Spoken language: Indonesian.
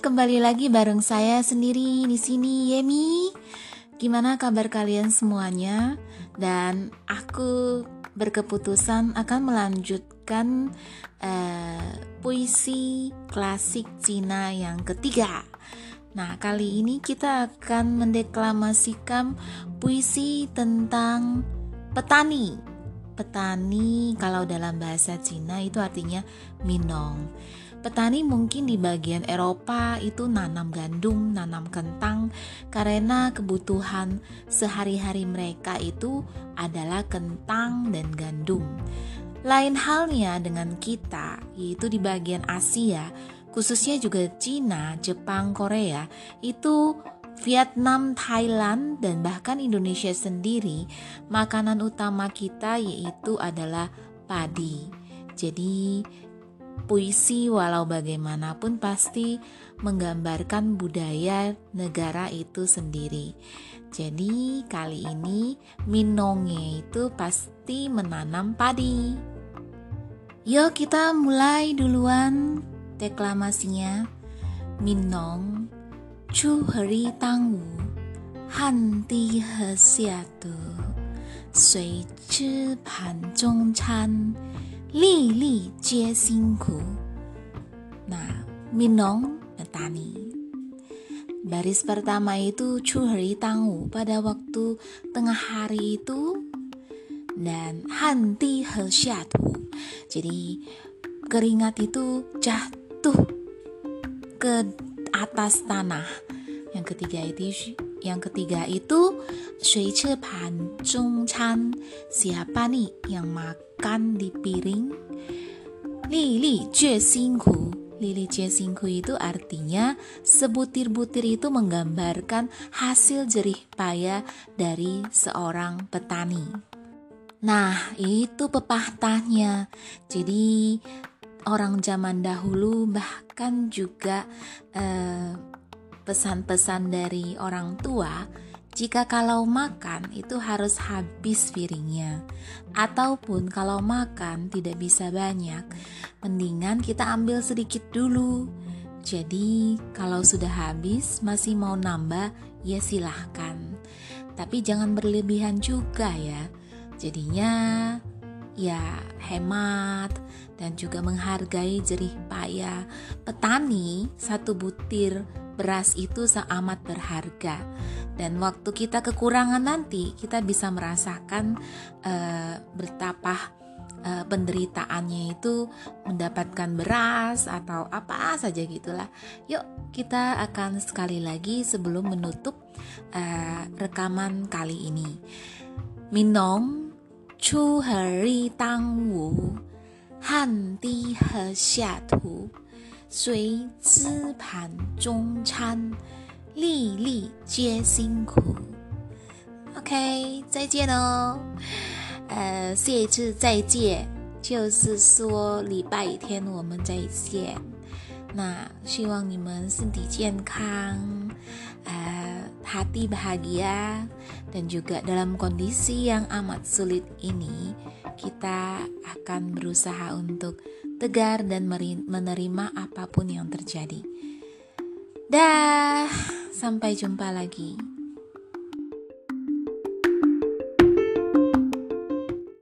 kembali lagi bareng saya sendiri di sini Yemi. Gimana kabar kalian semuanya? Dan aku berkeputusan akan melanjutkan uh, puisi klasik Cina yang ketiga. Nah, kali ini kita akan mendeklamasikan puisi tentang petani. Petani kalau dalam bahasa Cina itu artinya minong. Petani mungkin di bagian Eropa itu nanam gandum, nanam kentang karena kebutuhan sehari-hari mereka itu adalah kentang dan gandum. Lain halnya dengan kita, yaitu di bagian Asia, khususnya juga Cina, Jepang, Korea, itu Vietnam, Thailand, dan bahkan Indonesia sendiri, makanan utama kita yaitu adalah padi. Jadi, puisi walau bagaimanapun pasti menggambarkan budaya negara itu sendiri. Jadi kali ini Minonge itu pasti menanam padi. Yuk kita mulai duluan deklamasinya. Minong chuhri tangu hanti hesiatu. Sui chi pan zhong chan li li jie singku nah minong petani Baris pertama itu chuhri tangu pada waktu tengah hari itu dan hanti hesiatu. Jadi keringat itu jatuh ke atas tanah. Yang ketiga itu yang ketiga itu Chan. Siapa nih yang makan di piring? Li Li Jue Xingku. Lili Jie Xingku itu artinya sebutir-butir itu menggambarkan hasil jerih payah dari seorang petani. Nah, itu pepatahnya. Jadi orang zaman dahulu bahkan juga eh, pesan-pesan dari orang tua, jika kalau makan itu harus habis piringnya, ataupun kalau makan tidak bisa banyak, mendingan kita ambil sedikit dulu. Jadi, kalau sudah habis masih mau nambah, ya silahkan, tapi jangan berlebihan juga ya. Jadinya, ya hemat dan juga menghargai jerih payah petani satu butir beras itu sangat berharga dan waktu kita kekurangan nanti kita bisa merasakan uh, betapa uh, penderitaannya itu mendapatkan beras atau apa saja gitulah. Yuk kita akan sekali lagi sebelum menutup uh, rekaman kali ini. Minong chu he tang wu han di he xia tu 随资盘中餐，粒粒皆辛苦。OK，再见哦。呃，下一次再见，就是说礼拜天我们再见。那希望你们身体健康，呃，hati bahagia dan juga dalam kondisi yang amat sulit ini kita akan berusaha untuk tegar dan menerima apa pun yang terjadi. Dah, sampai jumpa lagi.